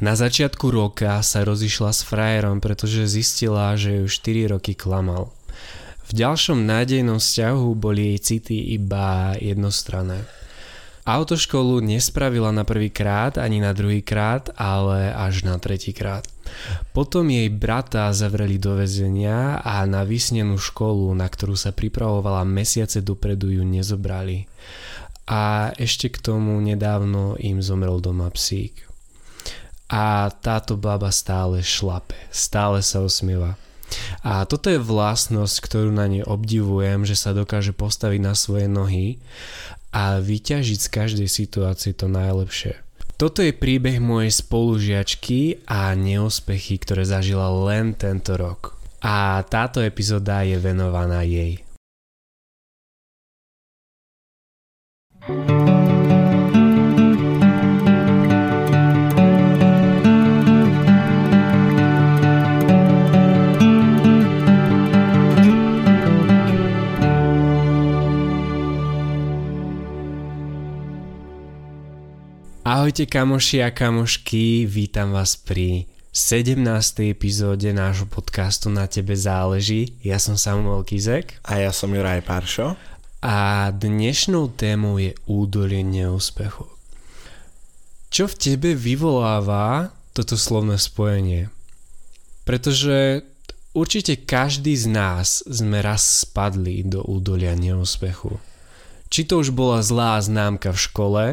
Na začiatku roka sa rozišla s frajerom, pretože zistila, že ju 4 roky klamal. V ďalšom nádejnom vzťahu boli jej city iba jednostranné. Autoškolu nespravila na prvý krát ani na druhý krát, ale až na tretí krát. Potom jej brata zavreli do väzenia a na vysnenú školu, na ktorú sa pripravovala mesiace dopredu ju nezobrali. A ešte k tomu nedávno im zomrel doma psík a táto baba stále šlape, stále sa osmieva. A toto je vlastnosť, ktorú na nej obdivujem, že sa dokáže postaviť na svoje nohy a vyťažiť z každej situácie to najlepšie. Toto je príbeh mojej spolužiačky a neúspechy, ktoré zažila len tento rok. A táto epizóda je venovaná jej. thank you Ahojte kamoši a kamošky, vítam vás pri 17. epizóde nášho podcastu Na tebe záleží. Ja som Samuel Kizek. A ja som Juraj Paršo. A dnešnou témou je údolie neúspechu. Čo v tebe vyvoláva toto slovné spojenie? Pretože určite každý z nás sme raz spadli do údolia neúspechu. Či to už bola zlá známka v škole,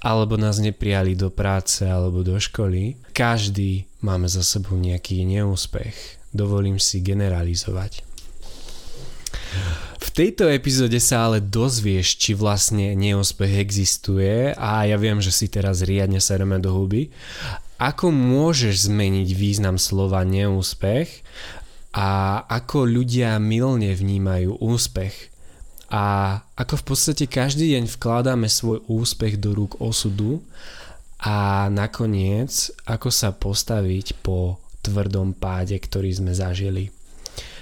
alebo nás neprijali do práce alebo do školy. Každý máme za sebou nejaký neúspech. Dovolím si generalizovať. V tejto epizóde sa ale dozvieš, či vlastne neúspech existuje a ja viem, že si teraz riadne sereme do huby. Ako môžeš zmeniť význam slova neúspech a ako ľudia milne vnímajú úspech a ako v podstate každý deň vkladáme svoj úspech do rúk osudu a nakoniec ako sa postaviť po tvrdom páde, ktorý sme zažili.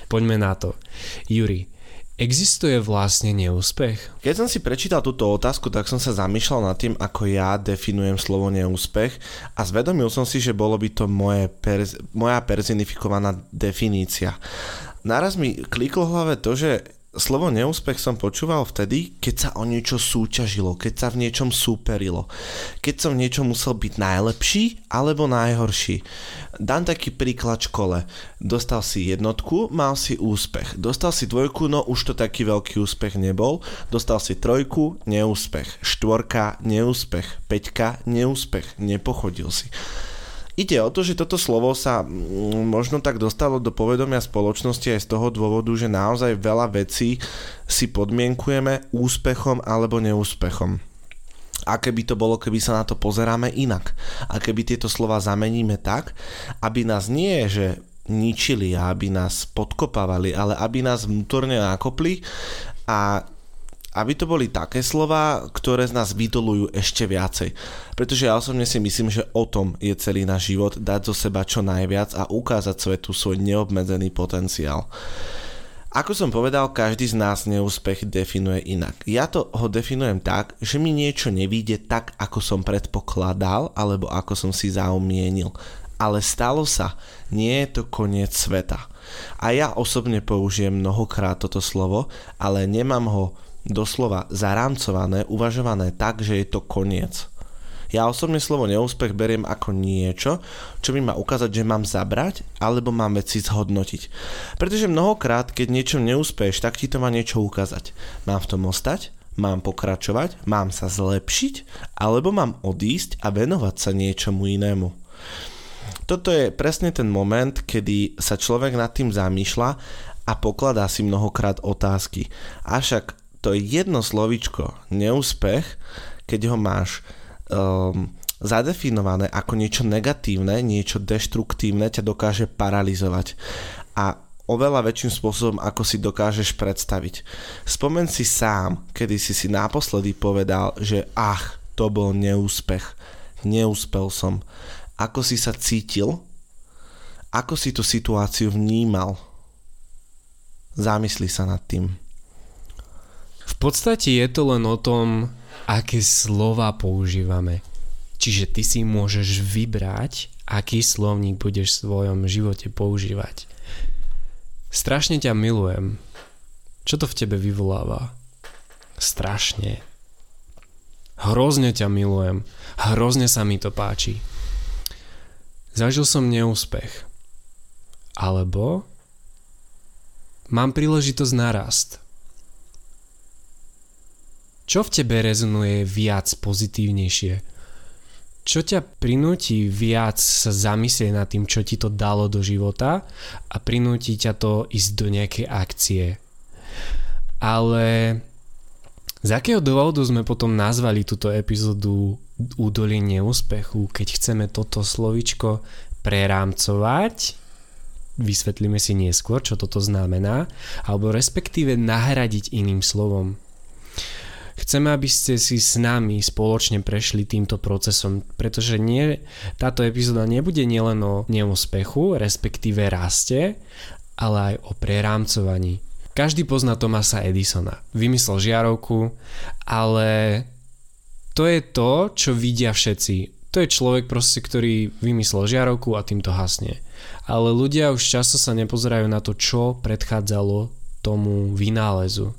Poďme na to. Juri, Existuje vlastne neúspech? Keď som si prečítal túto otázku, tak som sa zamýšľal nad tým, ako ja definujem slovo neúspech a zvedomil som si, že bolo by to moje per, moja personifikovaná definícia. Naraz mi kliklo v hlave to, že slovo neúspech som počúval vtedy, keď sa o niečo súťažilo, keď sa v niečom súperilo, keď som v niečom musel byť najlepší alebo najhorší. Dám taký príklad škole. Dostal si jednotku, mal si úspech. Dostal si dvojku, no už to taký veľký úspech nebol. Dostal si trojku, neúspech. Štvorka, neúspech. Peťka, neúspech. Nepochodil si. Ide o to, že toto slovo sa mm, možno tak dostalo do povedomia spoločnosti aj z toho dôvodu, že naozaj veľa vecí si podmienkujeme úspechom alebo neúspechom. A keby to bolo, keby sa na to pozeráme inak. A keby tieto slova zameníme tak, aby nás nie, že ničili a aby nás podkopávali, ale aby nás vnútorne nakopli a aby to boli také slova, ktoré z nás vydolujú ešte viacej. Pretože ja osobne si myslím, že o tom je celý náš život, dať zo seba čo najviac a ukázať svetu svoj neobmedzený potenciál. Ako som povedal, každý z nás neúspech definuje inak. Ja to ho definujem tak, že mi niečo nevíde tak, ako som predpokladal, alebo ako som si zaumienil. Ale stalo sa, nie je to koniec sveta. A ja osobne použijem mnohokrát toto slovo, ale nemám ho doslova zarámcované, uvažované tak, že je to koniec. Ja osobne slovo neúspech beriem ako niečo, čo mi má ukázať, že mám zabrať, alebo mám veci zhodnotiť. Pretože mnohokrát, keď niečo neúspeš, tak ti to má niečo ukázať. Mám v tom ostať, mám pokračovať, mám sa zlepšiť, alebo mám odísť a venovať sa niečomu inému. Toto je presne ten moment, kedy sa človek nad tým zamýšľa a pokladá si mnohokrát otázky. Avšak to jedno slovičko, neúspech, keď ho máš um, zadefinované ako niečo negatívne, niečo deštruktívne, ťa dokáže paralizovať. A oveľa väčším spôsobom, ako si dokážeš predstaviť. Spomen si sám, kedy si si naposledy povedal, že ach, to bol neúspech. Neúspel som. Ako si sa cítil? Ako si tú situáciu vnímal? Zamysli sa nad tým. Podstate je to len o tom, aké slova používame. Čiže ty si môžeš vybrať, aký slovník budeš v svojom živote používať. Strašne ťa milujem. Čo to v tebe vyvoláva? Strašne. Hrozne ťa milujem. Hrozne sa mi to páči. Zažil som neúspech. Alebo mám príležitosť na rast. Čo v tebe rezonuje viac pozitívnejšie? Čo ťa prinúti viac sa zamyslieť nad tým, čo ti to dalo do života a prinúti ťa to ísť do nejakej akcie? Ale z akého dôvodu sme potom nazvali túto epizódu údolie neúspechu, keď chceme toto slovičko prerámcovať, vysvetlíme si neskôr, čo toto znamená, alebo respektíve nahradiť iným slovom. Chceme, aby ste si s nami spoločne prešli týmto procesom, pretože nie, táto epizóda nebude nielen o neúspechu, respektíve raste, ale aj o prerámcovaní. Každý pozná Tomasa Edisona. Vymyslel žiarovku, ale to je to, čo vidia všetci. To je človek proste, ktorý vymyslel žiarovku a týmto hasne. Ale ľudia už často sa nepozerajú na to, čo predchádzalo tomu vynálezu.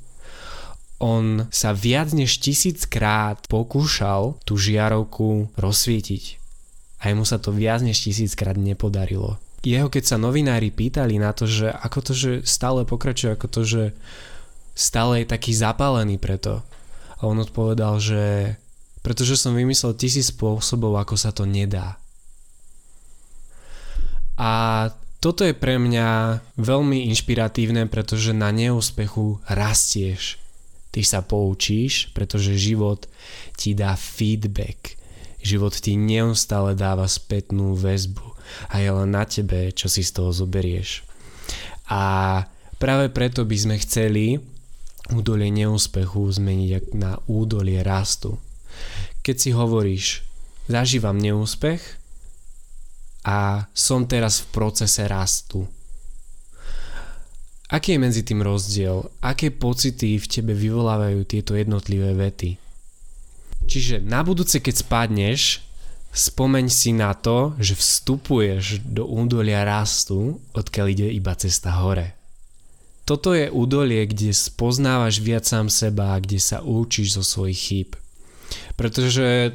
On sa viac než tisíckrát pokúšal tú žiarovku rozsvietiť. A mu sa to viac než tisíckrát nepodarilo jeho keď sa novinári pýtali na to, že ako to, že stále pokračuje, ako to, že stále je taký zapálený preto. A on odpovedal, že pretože som vymyslel tisíc spôsobov, ako sa to nedá. A toto je pre mňa veľmi inšpiratívne, pretože na neúspechu rastieš. Ty sa poučíš, pretože život ti dá feedback. Život ti neustále dáva spätnú väzbu a je len na tebe, čo si z toho zoberieš. A práve preto by sme chceli údolie neúspechu zmeniť na údolie rastu. Keď si hovoríš, zažívam neúspech a som teraz v procese rastu. Aký je medzi tým rozdiel? Aké pocity v tebe vyvolávajú tieto jednotlivé vety? Čiže na budúce, keď spadneš, Spomeň si na to, že vstupuješ do údolia rastu, odkiaľ ide iba cesta hore. Toto je údolie, kde spoznávaš viac sám seba a kde sa učíš zo svojich chýb. Pretože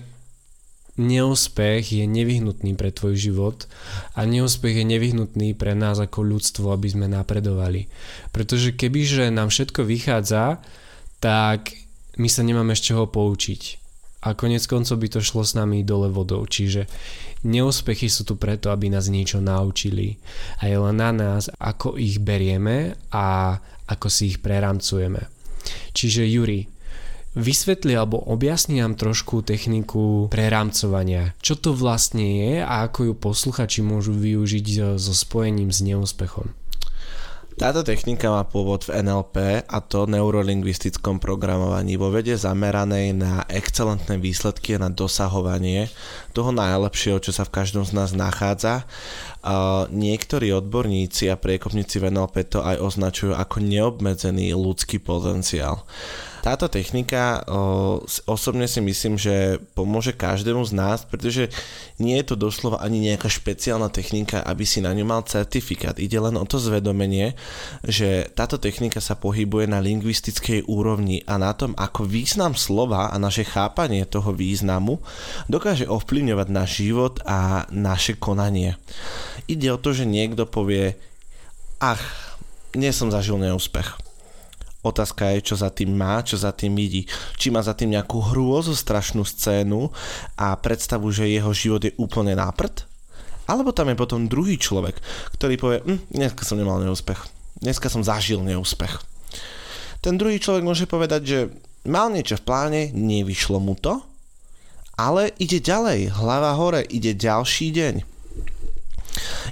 neúspech je nevyhnutný pre tvoj život a neúspech je nevyhnutný pre nás ako ľudstvo, aby sme napredovali. Pretože kebyže nám všetko vychádza, tak my sa nemáme z čoho poučiť a konec koncov by to šlo s nami dole vodou. Čiže neúspechy sú tu preto, aby nás niečo naučili a je len na nás, ako ich berieme a ako si ich preramcujeme. Čiže Juri, vysvetli alebo objasni nám trošku techniku prerámcovania. Čo to vlastne je a ako ju posluchači môžu využiť so spojením s neúspechom? Táto technika má pôvod v NLP a to neurolingvistickom programovaní vo vede zameranej na excelentné výsledky a na dosahovanie toho najlepšieho, čo sa v každom z nás nachádza. Uh, niektorí odborníci a priekopníci v NLP to aj označujú ako neobmedzený ľudský potenciál. Táto technika osobne si myslím, že pomôže každému z nás, pretože nie je to doslova ani nejaká špeciálna technika, aby si na ňu mal certifikát. Ide len o to zvedomenie, že táto technika sa pohybuje na lingvistickej úrovni a na tom, ako význam slova a naše chápanie toho významu dokáže ovplyvňovať náš život a naše konanie. Ide o to, že niekto povie, ach, nie som zažil neúspech Otázka je, čo za tým má, čo za tým vidí. Či má za tým nejakú hrôzo strašnú scénu a predstavu, že jeho život je úplne náprd? Alebo tam je potom druhý človek, ktorý povie, hm, dneska som nemal neúspech. Dneska som zažil neúspech. Ten druhý človek môže povedať, že mal niečo v pláne, nevyšlo mu to, ale ide ďalej, hlava hore, ide ďalší deň.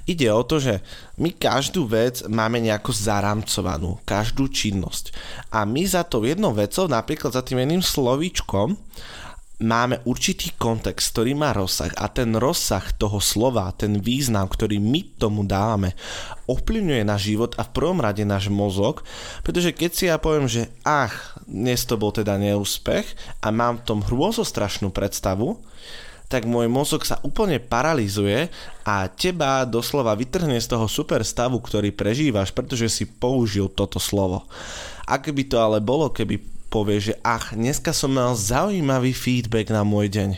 Ide o to, že my každú vec máme nejako zaramcovanú, každú činnosť. A my za to jednou vecou, napríklad za tým jedným slovíčkom, máme určitý kontext, ktorý má rozsah a ten rozsah toho slova, ten význam, ktorý my tomu dávame, ovplyvňuje náš život a v prvom rade náš mozog, pretože keď si ja poviem, že ach, dnes to bol teda neúspech a mám v tom hrôzostrašnú predstavu, tak môj mozog sa úplne paralizuje a teba doslova vytrhne z toho super stavu, ktorý prežívaš, pretože si použil toto slovo. Ak by to ale bolo, keby povieš, že ach, dneska som mal zaujímavý feedback na môj deň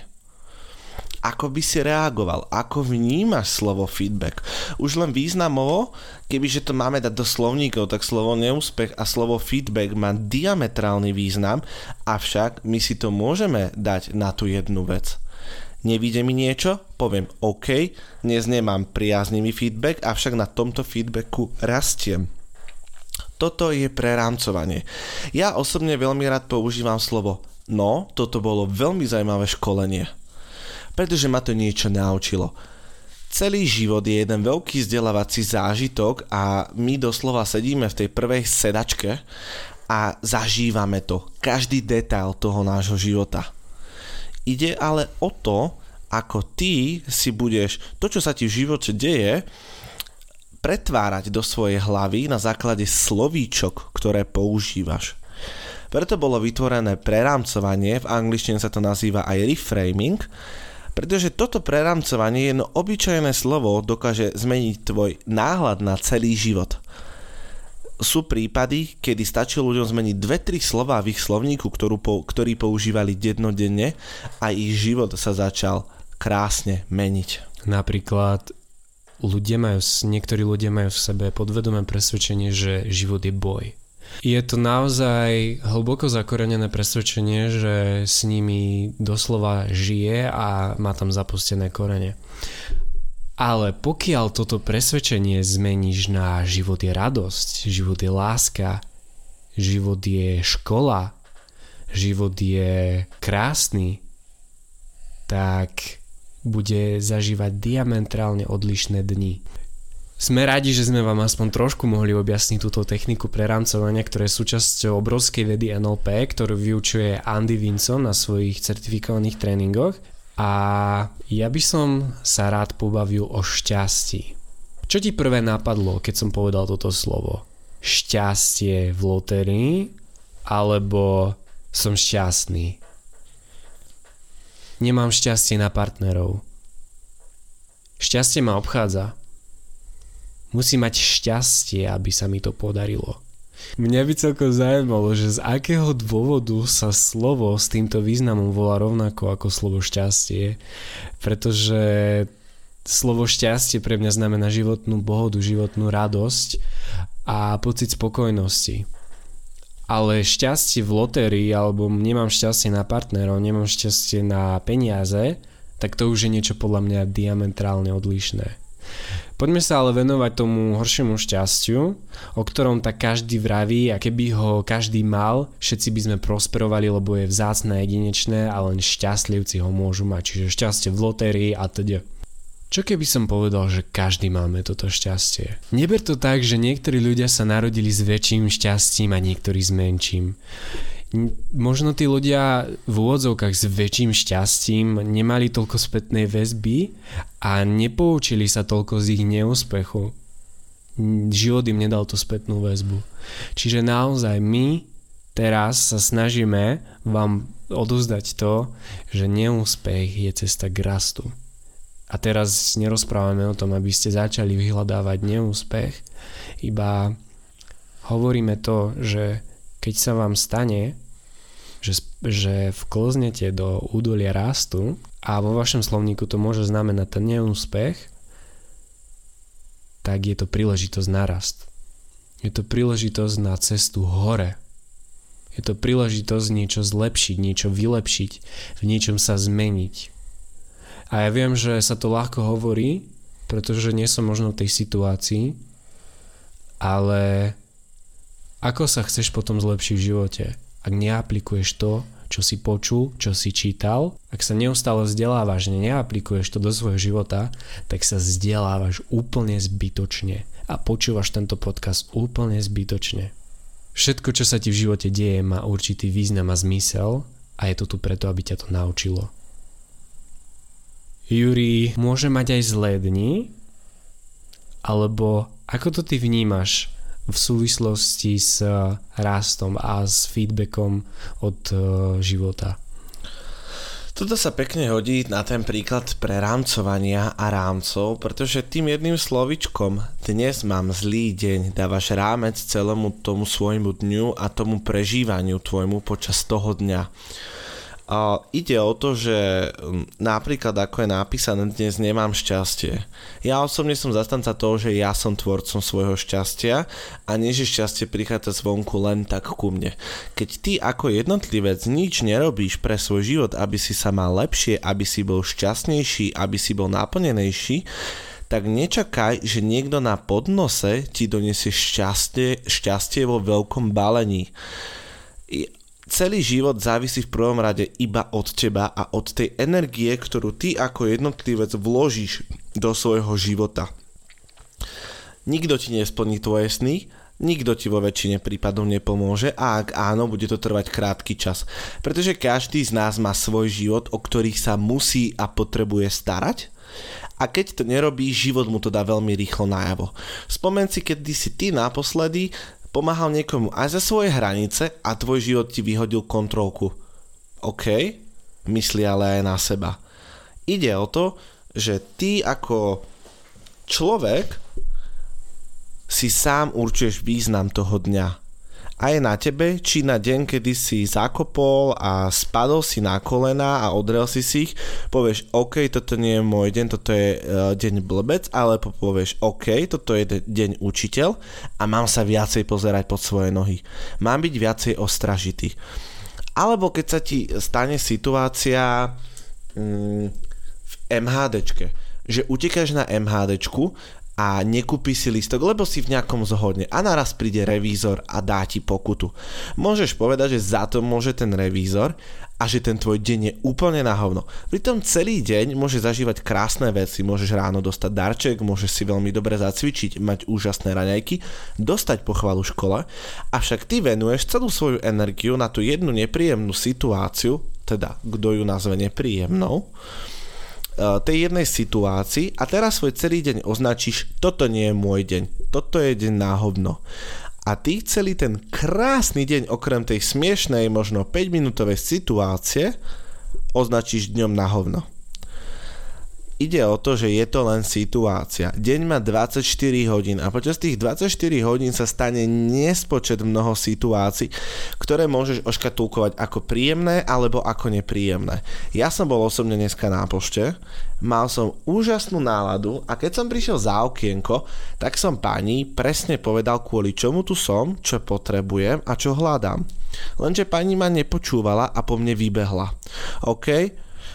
ako by si reagoval, ako vnímaš slovo feedback. Už len významovo, kebyže to máme dať do slovníkov, tak slovo neúspech a slovo feedback má diametrálny význam, avšak my si to môžeme dať na tú jednu vec. Nevíde mi niečo? Poviem OK, dnes nemám priaznivý feedback, avšak na tomto feedbacku rastiem. Toto je prerámcovanie. Ja osobne veľmi rád používam slovo no, toto bolo veľmi zaujímavé školenie pretože ma to niečo naučilo. Celý život je jeden veľký vzdelávací zážitok a my doslova sedíme v tej prvej sedačke a zažívame to, každý detail toho nášho života. Ide ale o to, ako ty si budeš to, čo sa ti v živote deje, pretvárať do svojej hlavy na základe slovíčok, ktoré používaš. Preto bolo vytvorené prerámcovanie, v angličtine sa to nazýva aj reframing, pretože toto preramcovanie, jedno obyčajné slovo dokáže zmeniť tvoj náhľad na celý život. Sú prípady, kedy stačí ľuďom zmeniť dve, tri slova v ich slovníku, ktorú, ktorí používali dennodenne a ich život sa začal krásne meniť. Napríklad ľudia majú, niektorí ľudia majú v sebe podvedomé presvedčenie, že život je boj je to naozaj hlboko zakorenené presvedčenie, že s nimi doslova žije a má tam zapustené korene. Ale pokiaľ toto presvedčenie zmeníš na život je radosť, život je láska, život je škola, život je krásny, tak bude zažívať diametrálne odlišné dni. Sme radi, že sme vám aspoň trošku mohli objasniť túto techniku prerámcovania, ktoré je súčasťou obrovskej vedy NLP, ktorú vyučuje Andy Vinson na svojich certifikovaných tréningoch. A ja by som sa rád pobavil o šťastí. Čo ti prvé napadlo, keď som povedal toto slovo? Šťastie v lotérii alebo som šťastný? Nemám šťastie na partnerov. Šťastie ma obchádza Musí mať šťastie, aby sa mi to podarilo. Mňa by celkom zaujímalo, že z akého dôvodu sa slovo s týmto významom volá rovnako ako slovo šťastie, pretože slovo šťastie pre mňa znamená životnú pohodu, životnú radosť a pocit spokojnosti. Ale šťastie v lotérii, alebo nemám šťastie na partnerov, nemám šťastie na peniaze, tak to už je niečo podľa mňa diametrálne odlišné. Poďme sa ale venovať tomu horšiemu šťastiu, o ktorom tak každý vraví a keby ho každý mal, všetci by sme prosperovali, lebo je vzácne jedinečné a len šťastlivci ho môžu mať, čiže šťastie v lotérii a teda. Čo keby som povedal, že každý máme toto šťastie? Neber to tak, že niektorí ľudia sa narodili s väčším šťastím a niektorí s menším možno tí ľudia v úvodzovkách s väčším šťastím nemali toľko spätnej väzby a nepoučili sa toľko z ich neúspechu. Život im nedal tú spätnú väzbu. Čiže naozaj my teraz sa snažíme vám odozdať to, že neúspech je cesta k rastu. A teraz nerozprávame o tom, aby ste začali vyhľadávať neúspech, iba hovoríme to, že keď sa vám stane, že, že vkloznete do údolia rastu a vo vašom slovníku to môže znamenať ten neúspech, tak je to príležitosť na rast. Je to príležitosť na cestu hore. Je to príležitosť niečo zlepšiť, niečo vylepšiť, v niečom sa zmeniť. A ja viem, že sa to ľahko hovorí, pretože nie som možno v tej situácii, ale ako sa chceš potom zlepšiť v živote? Ak neaplikuješ to, čo si počul, čo si čítal, ak sa neustále vzdelávaš, neaplikuješ to do svojho života, tak sa vzdelávaš úplne zbytočne a počúvaš tento podcast úplne zbytočne. Všetko, čo sa ti v živote deje, má určitý význam a zmysel a je to tu preto, aby ťa to naučilo. Juri, môže mať aj zlé dni, alebo ako to ty vnímaš v súvislosti s rastom a s feedbackom od e, života? Toto sa pekne hodí na ten príklad pre rámcovania a rámcov, pretože tým jedným slovičkom dnes mám zlý deň dávaš rámec celému tomu svojmu dňu a tomu prežívaniu tvojmu počas toho dňa. A ide o to, že napríklad ako je napísané dnes nemám šťastie. Ja osobne som zastanca toho, že ja som tvorcom svojho šťastia a nie, že šťastie prichádza zvonku len tak ku mne. Keď ty ako jednotlivec nič nerobíš pre svoj život, aby si sa mal lepšie, aby si bol šťastnejší, aby si bol naplnenejší, tak nečakaj, že niekto na podnose ti donesie šťastie, šťastie vo veľkom balení celý život závisí v prvom rade iba od teba a od tej energie, ktorú ty ako jednotlivec vložíš do svojho života. Nikto ti nesplní tvoje sny, nikto ti vo väčšine prípadov nepomôže a ak áno, bude to trvať krátky čas. Pretože každý z nás má svoj život, o ktorých sa musí a potrebuje starať a keď to nerobí, život mu to dá veľmi rýchlo najavo. Spomen si, keď si ty naposledy pomáhal niekomu aj za svoje hranice a tvoj život ti vyhodil kontrolku. OK, myslí ale aj na seba. Ide o to, že ty ako človek si sám určuješ význam toho dňa a je na tebe, či na deň, kedy si zakopol a spadol si na kolena a odrel si si ich, povieš, OK, toto nie je môj deň, toto je uh, deň blbec, alebo povieš, OK, toto je deň učiteľ a mám sa viacej pozerať pod svoje nohy. Mám byť viacej ostražitý. Alebo keď sa ti stane situácia mm, v MHDčke, že utekáš na MHDčku a nekúpi si listok, lebo si v nejakom zhodne a naraz príde revízor a dá ti pokutu. Môžeš povedať, že za to môže ten revízor a že ten tvoj deň je úplne na hovno. Pritom celý deň môže zažívať krásne veci, môžeš ráno dostať darček, môžeš si veľmi dobre zacvičiť, mať úžasné raňajky, dostať pochvalu škole, avšak ty venuješ celú svoju energiu na tú jednu nepríjemnú situáciu, teda kto ju nazve nepríjemnou, tej jednej situácii a teraz svoj celý deň označíš, toto nie je môj deň, toto je deň na hovno. A ty celý ten krásny deň, okrem tej smiešnej, možno 5 minútovej situácie, označíš dňom na hovno ide o to, že je to len situácia. Deň má 24 hodín a počas tých 24 hodín sa stane nespočet mnoho situácií, ktoré môžeš oškatulkovať ako príjemné alebo ako nepríjemné. Ja som bol osobne dneska na pošte, mal som úžasnú náladu a keď som prišiel za okienko, tak som pani presne povedal kvôli čomu tu som, čo potrebujem a čo hľadám. Lenže pani ma nepočúvala a po mne vybehla. OK,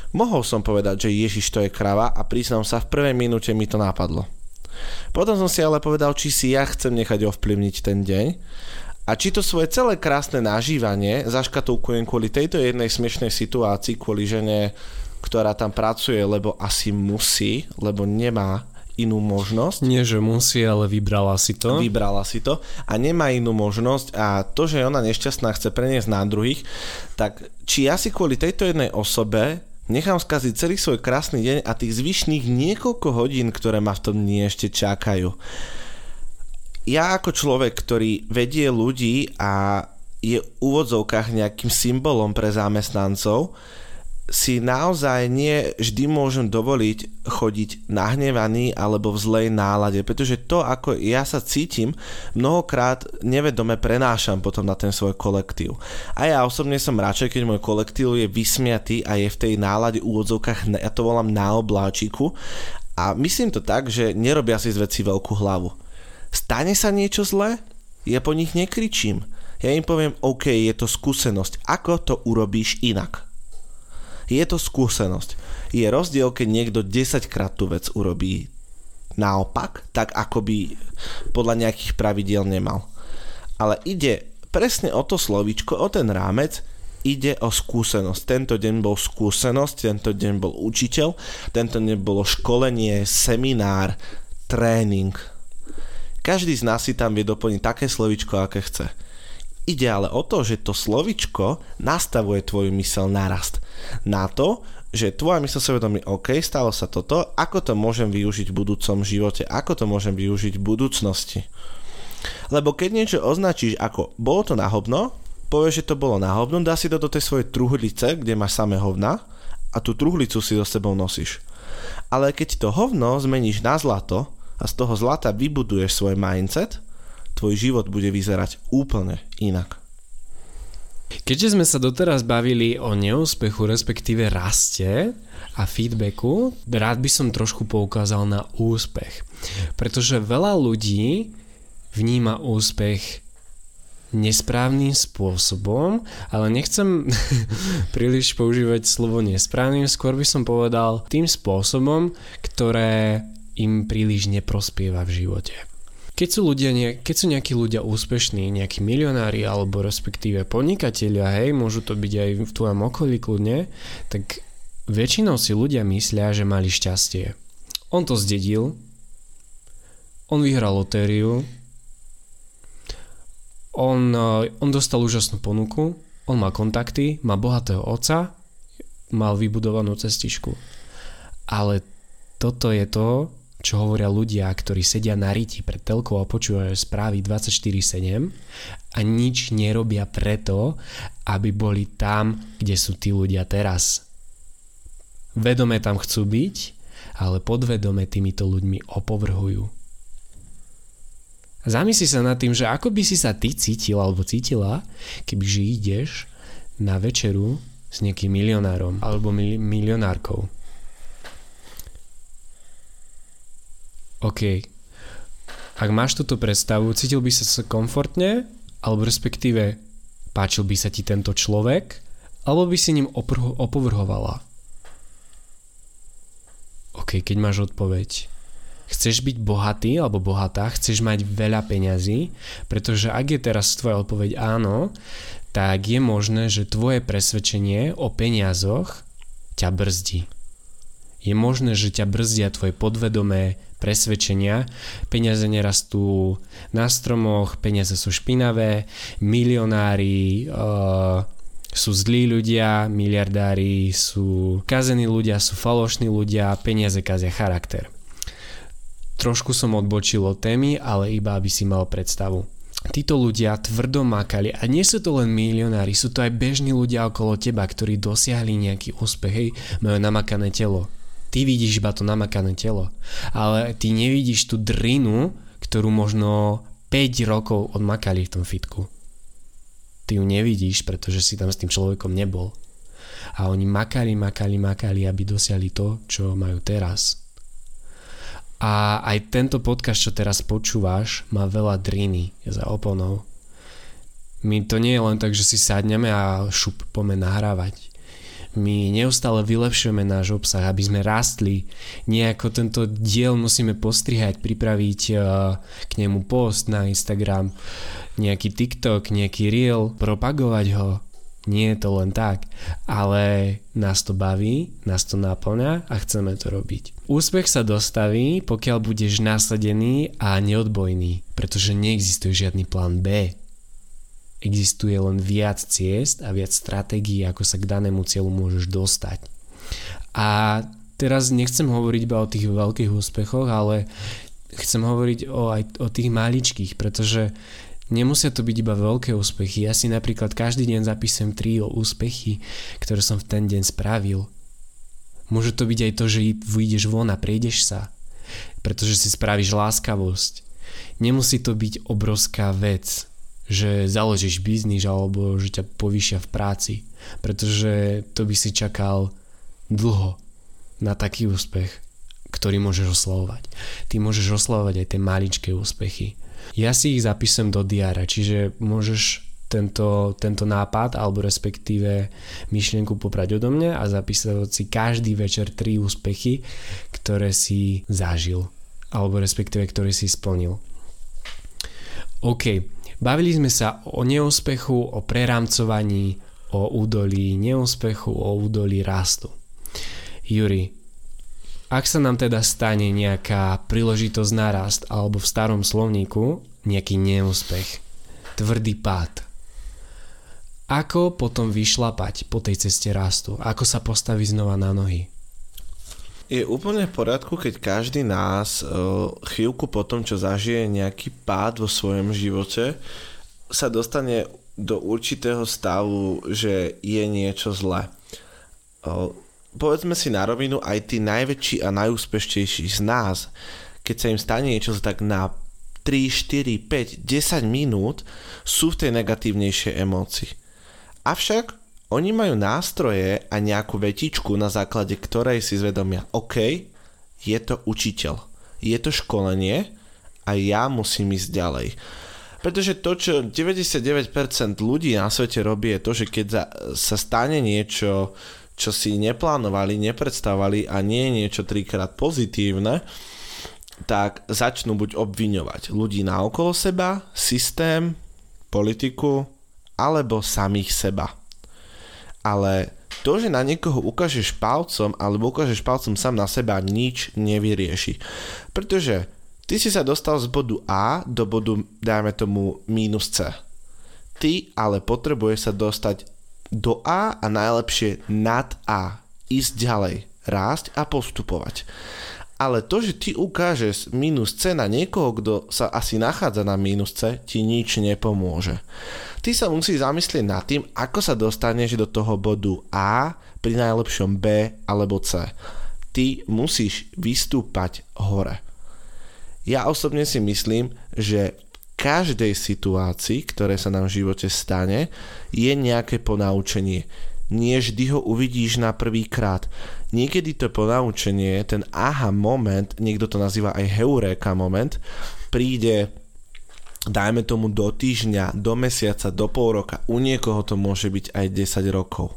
Mohol som povedať, že Ježiš to je krava a priznám sa, v prvej minúte mi to napadlo. Potom som si ale povedal, či si ja chcem nechať ovplyvniť ten deň a či to svoje celé krásne nažívanie zaškatulkujem kvôli tejto jednej smiešnej situácii, kvôli žene, ktorá tam pracuje, lebo asi musí, lebo nemá inú možnosť. Nie, že musí, ale vybrala si to. Vybrala si to a nemá inú možnosť a to, že ona nešťastná chce preniesť na druhých, tak či ja si kvôli tejto jednej osobe nechám skaziť celý svoj krásny deň a tých zvyšných niekoľko hodín, ktoré ma v tom dni ešte čakajú. Ja ako človek, ktorý vedie ľudí a je v úvodzovkách nejakým symbolom pre zamestnancov, si naozaj nie vždy môžem dovoliť chodiť nahnevaný alebo v zlej nálade, pretože to, ako ja sa cítim, mnohokrát nevedome prenášam potom na ten svoj kolektív. A ja osobne som radšej, keď môj kolektív je vysmiatý a je v tej nálade úvodzovkách, ja to volám na obláčiku a myslím to tak, že nerobia si z veci veľkú hlavu. Stane sa niečo zlé? Ja po nich nekričím. Ja im poviem, OK, je to skúsenosť, ako to urobíš inak je to skúsenosť. Je rozdiel, keď niekto 10 krát tú vec urobí naopak, tak ako by podľa nejakých pravidiel nemal. Ale ide presne o to slovíčko, o ten rámec, ide o skúsenosť. Tento deň bol skúsenosť, tento deň bol učiteľ, tento deň bolo školenie, seminár, tréning. Každý z nás si tam vie doplniť také slovíčko, aké chce. Ide ale o to, že to slovičko nastavuje tvoju mysel narast. Na to, že tvoja mysel sa vedomí, OK, stalo sa toto, ako to môžem využiť v budúcom živote, ako to môžem využiť v budúcnosti. Lebo keď niečo označíš ako bolo to na hovno, povieš, že to bolo na hovno, dá si to do tej svojej truhlice, kde máš samé hovna a tú truhlicu si so sebou nosíš. Ale keď to hovno zmeníš na zlato a z toho zlata vybuduješ svoj mindset, tvoj život bude vyzerať úplne inak. Keďže sme sa doteraz bavili o neúspechu, respektíve raste a feedbacku, rád by som trošku poukázal na úspech. Pretože veľa ľudí vníma úspech nesprávnym spôsobom, ale nechcem príliš používať slovo nesprávnym, skôr by som povedal tým spôsobom, ktoré im príliš neprospieva v živote. Keď sú, ľudia, keď sú nejakí ľudia úspešní, nejakí milionári alebo respektíve podnikatelia, hej, môžu to byť aj v tvojom okolí kľudne, tak väčšinou si ľudia myslia, že mali šťastie. On to zdedil, on vyhral lotériu, on, eh, on dostal úžasnú ponuku, on má kontakty, má bohatého otca, mal vybudovanú cestičku. Ale toto je to, čo hovoria ľudia, ktorí sedia na riti pred telkou a počúvajú správy 24-7 a nič nerobia preto, aby boli tam, kde sú tí ľudia teraz. Vedome tam chcú byť, ale podvedome týmito ľuďmi opovrhujú. Zamysli sa nad tým, že ako by si sa ty cítil alebo cítila, kebyže ideš na večeru s nejakým milionárom alebo milionárkou OK, ak máš túto predstavu, cítil by sa sa komfortne, alebo respektíve páčil by sa ti tento človek, alebo by si ním opr- opovrhovala. OK, keď máš odpoveď. Chceš byť bohatý alebo bohatá, chceš mať veľa peňazí, pretože ak je teraz tvoja odpoveď áno, tak je možné, že tvoje presvedčenie o peniazoch ťa brzdí. Je možné, že ťa brzdia tvoje podvedomé presvedčenia. Peniaze nerastú na stromoch, peniaze sú špinavé, milionári uh, sú zlí ľudia, miliardári sú kazení ľudia, sú falošní ľudia, peniaze kazia charakter. Trošku som odbočil od témy, ale iba aby si mal predstavu. Títo ľudia tvrdo makali a nie sú to len milionári, sú to aj bežní ľudia okolo teba, ktorí dosiahli nejaký úspech, hej, majú namakané telo, Ty vidíš iba to namakané telo, ale ty nevidíš tú drinu, ktorú možno 5 rokov odmakali v tom fitku. Ty ju nevidíš, pretože si tam s tým človekom nebol. A oni makali, makali, makali, aby dosiahli to, čo majú teraz. A aj tento podcast, čo teraz počúvaš, má veľa driny za oponou. My to nie je len tak, že si sadneme a šup, poďme nahrávať my neustále vylepšujeme náš obsah, aby sme rastli. Nejako tento diel musíme postrihať, pripraviť uh, k nemu post na Instagram, nejaký TikTok, nejaký reel, propagovať ho. Nie je to len tak, ale nás to baví, nás to naplňa a chceme to robiť. Úspech sa dostaví, pokiaľ budeš nasadený a neodbojný, pretože neexistuje žiadny plán B existuje len viac ciest a viac stratégií, ako sa k danému cieľu môžeš dostať. A teraz nechcem hovoriť iba o tých veľkých úspechoch, ale chcem hovoriť o, aj o tých maličkých, pretože nemusia to byť iba veľké úspechy. Ja si napríklad každý deň zapísem tri úspechy, ktoré som v ten deň spravil. Môže to byť aj to, že vyjdeš von a prejdeš sa, pretože si spravíš láskavosť. Nemusí to byť obrovská vec, že založíš biznis alebo že ťa povýšia v práci, pretože to by si čakal dlho na taký úspech, ktorý môžeš oslavovať. Ty môžeš oslavovať aj tie maličké úspechy. Ja si ich zapísem do diára, čiže môžeš tento, tento nápad alebo respektíve myšlienku poprať odo mňa a zapísať si každý večer tri úspechy, ktoré si zažil alebo respektíve ktoré si splnil. OK, Bavili sme sa o neúspechu, o prerámcovaní, o údolí neúspechu, o údolí rastu. Juri, ak sa nám teda stane nejaká príležitosť na rast alebo v starom slovníku nejaký neúspech, tvrdý pád, ako potom vyšlapať po tej ceste rastu? Ako sa postaviť znova na nohy? Je úplne v poriadku, keď každý nás e, chvíľku po tom, čo zažije nejaký pád vo svojom živote, sa dostane do určitého stavu, že je niečo zlé. povedzme si na rovinu, aj tí najväčší a najúspešnejší z nás, keď sa im stane niečo tak na 3, 4, 5, 10 minút, sú v tej negatívnejšej emócii. Avšak oni majú nástroje a nejakú vetičku, na základe ktorej si zvedomia, OK, je to učiteľ, je to školenie a ja musím ísť ďalej. Pretože to, čo 99% ľudí na svete robí, je to, že keď sa stane niečo, čo si neplánovali, nepredstavovali a nie je niečo trikrát pozitívne, tak začnú buď obviňovať ľudí na okolo seba, systém, politiku, alebo samých seba. Ale to, že na niekoho ukážeš palcom alebo ukážeš palcom sám na seba, nič nevyrieši. Pretože ty si sa dostal z bodu A do bodu, dajme tomu, mínus C. Ty ale potrebuješ sa dostať do A a najlepšie nad A. Ísť ďalej, rásť a postupovať. Ale to, že ty ukážeš minus C na niekoho, kto sa asi nachádza na minus C, ti nič nepomôže. Ty sa musíš zamyslieť nad tým, ako sa dostaneš do toho bodu A, pri najlepšom B alebo C. Ty musíš vystúpať hore. Ja osobne si myslím, že každej situácii, ktoré sa nám v živote stane, je nejaké ponaučenie nie vždy ho uvidíš na prvý krát. Niekedy to ponaučenie, ten aha moment, niekto to nazýva aj heuréka moment, príde dajme tomu do týždňa, do mesiaca, do pol roka, u niekoho to môže byť aj 10 rokov.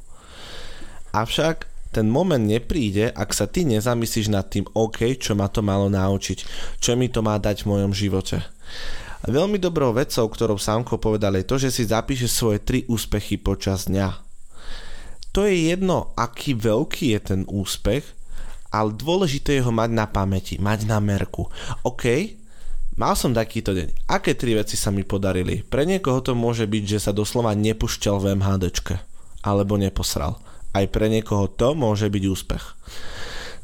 Avšak ten moment nepríde, ak sa ty nezamyslíš nad tým, OK, čo ma to malo naučiť, čo mi to má dať v mojom živote. Veľmi dobrou vecou, ktorou Samko povedal, je to, že si zapíše svoje tri úspechy počas dňa to je jedno, aký veľký je ten úspech, ale dôležité je ho mať na pamäti, mať na merku. OK, mal som takýto deň. Aké tri veci sa mi podarili? Pre niekoho to môže byť, že sa doslova nepušťal v MHDčke, alebo neposral. Aj pre niekoho to môže byť úspech.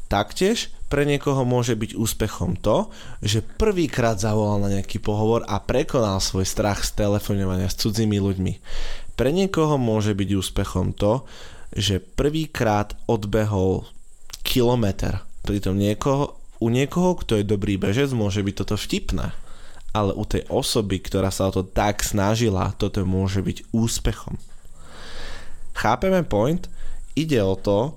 Taktiež pre niekoho môže byť úspechom to, že prvýkrát zavolal na nejaký pohovor a prekonal svoj strach z telefonovania s cudzími ľuďmi. Pre niekoho môže byť úspechom to, že prvýkrát odbehol kilometr. Pritom niekoho, u niekoho, kto je dobrý bežec, môže byť toto vtipné. Ale u tej osoby, ktorá sa o to tak snažila, toto môže byť úspechom. Chápeme point? Ide o to,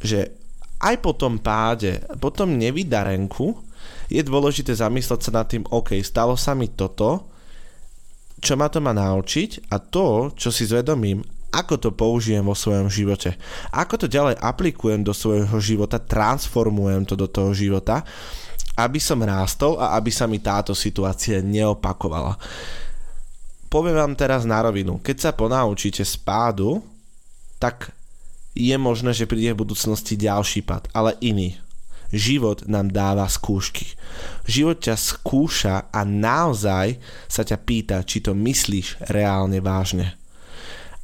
že aj po tom páde, po tom nevydarenku je dôležité zamysleť sa nad tým, OK, stalo sa mi toto, čo ma to má naučiť a to, čo si zvedomím, ako to použijem vo svojom živote. Ako to ďalej aplikujem do svojho života, transformujem to do toho života, aby som rástol a aby sa mi táto situácia neopakovala. Poviem vám teraz na rovinu, keď sa ponaučíte z pádu, tak je možné, že príde v budúcnosti ďalší pad, ale iný. Život nám dáva skúšky. Život ťa skúša a naozaj sa ťa pýta, či to myslíš reálne vážne.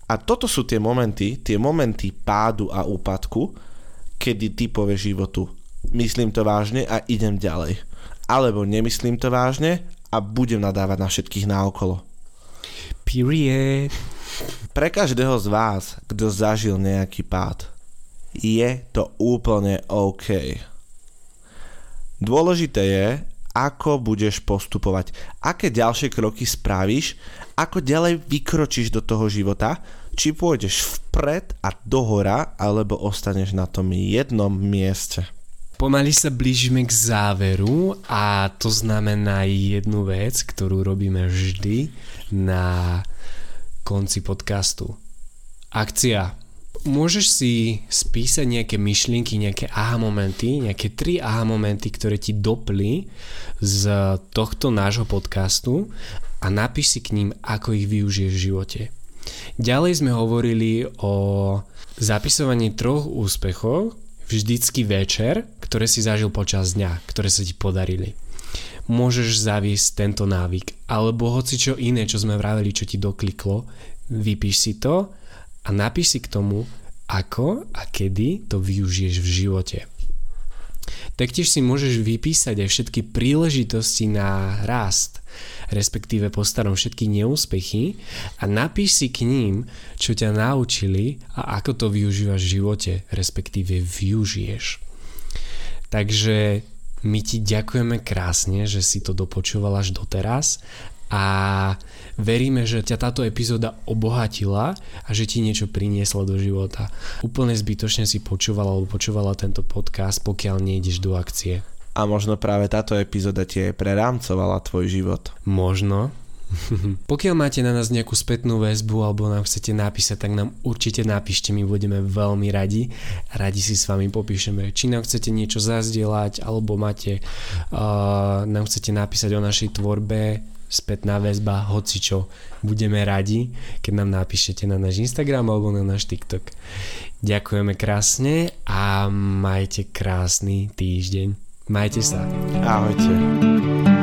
A toto sú tie momenty, tie momenty pádu a úpadku, kedy ty povieš životu, myslím to vážne a idem ďalej. Alebo nemyslím to vážne a budem nadávať na všetkých naokolo. Period. Pre každého z vás, kto zažil nejaký pád, je to úplne OK. Dôležité je, ako budeš postupovať, aké ďalšie kroky spravíš, ako ďalej vykročíš do toho života, či pôjdeš vpred a dohora, alebo ostaneš na tom jednom mieste. Pomaly sa blížime k záveru a to znamená jednu vec, ktorú robíme vždy na konci podcastu. Akcia môžeš si spísať nejaké myšlienky, nejaké aha momenty, nejaké tri aha momenty, ktoré ti dopli z tohto nášho podcastu a napíš si k ním, ako ich využiješ v živote. Ďalej sme hovorili o zapisovaní troch úspechov vždycky večer, ktoré si zažil počas dňa, ktoré sa ti podarili. Môžeš zaviesť tento návyk, alebo hoci čo iné, čo sme vraveli, čo ti dokliklo, vypíš si to a napíš si k tomu, ako a kedy to využiješ v živote. Taktiež si môžeš vypísať aj všetky príležitosti na rast, respektíve po starom všetky neúspechy a napíš si k ním, čo ťa naučili a ako to využívaš v živote, respektíve využiješ. Takže my ti ďakujeme krásne, že si to dopočúval až doteraz a veríme, že ťa táto epizóda obohatila a že ti niečo priniesla do života. Úplne zbytočne si počúvala alebo počúvala tento podcast, pokiaľ nejdeš do akcie. A možno práve táto epizóda ti prerámcovala tvoj život. Možno, Pokiaľ máte na nás nejakú spätnú väzbu alebo nám chcete napísať, tak nám určite napíšte, my budeme veľmi radi. Radi si s vami popíšeme, či nám chcete niečo zazdieľať alebo máte, uh, nám chcete napísať o našej tvorbe, spätná väzba, hoci čo. Budeme radi, keď nám napíšete na náš Instagram alebo na náš TikTok. Ďakujeme krásne a majte krásny týždeň. Majte sa. Ahojte.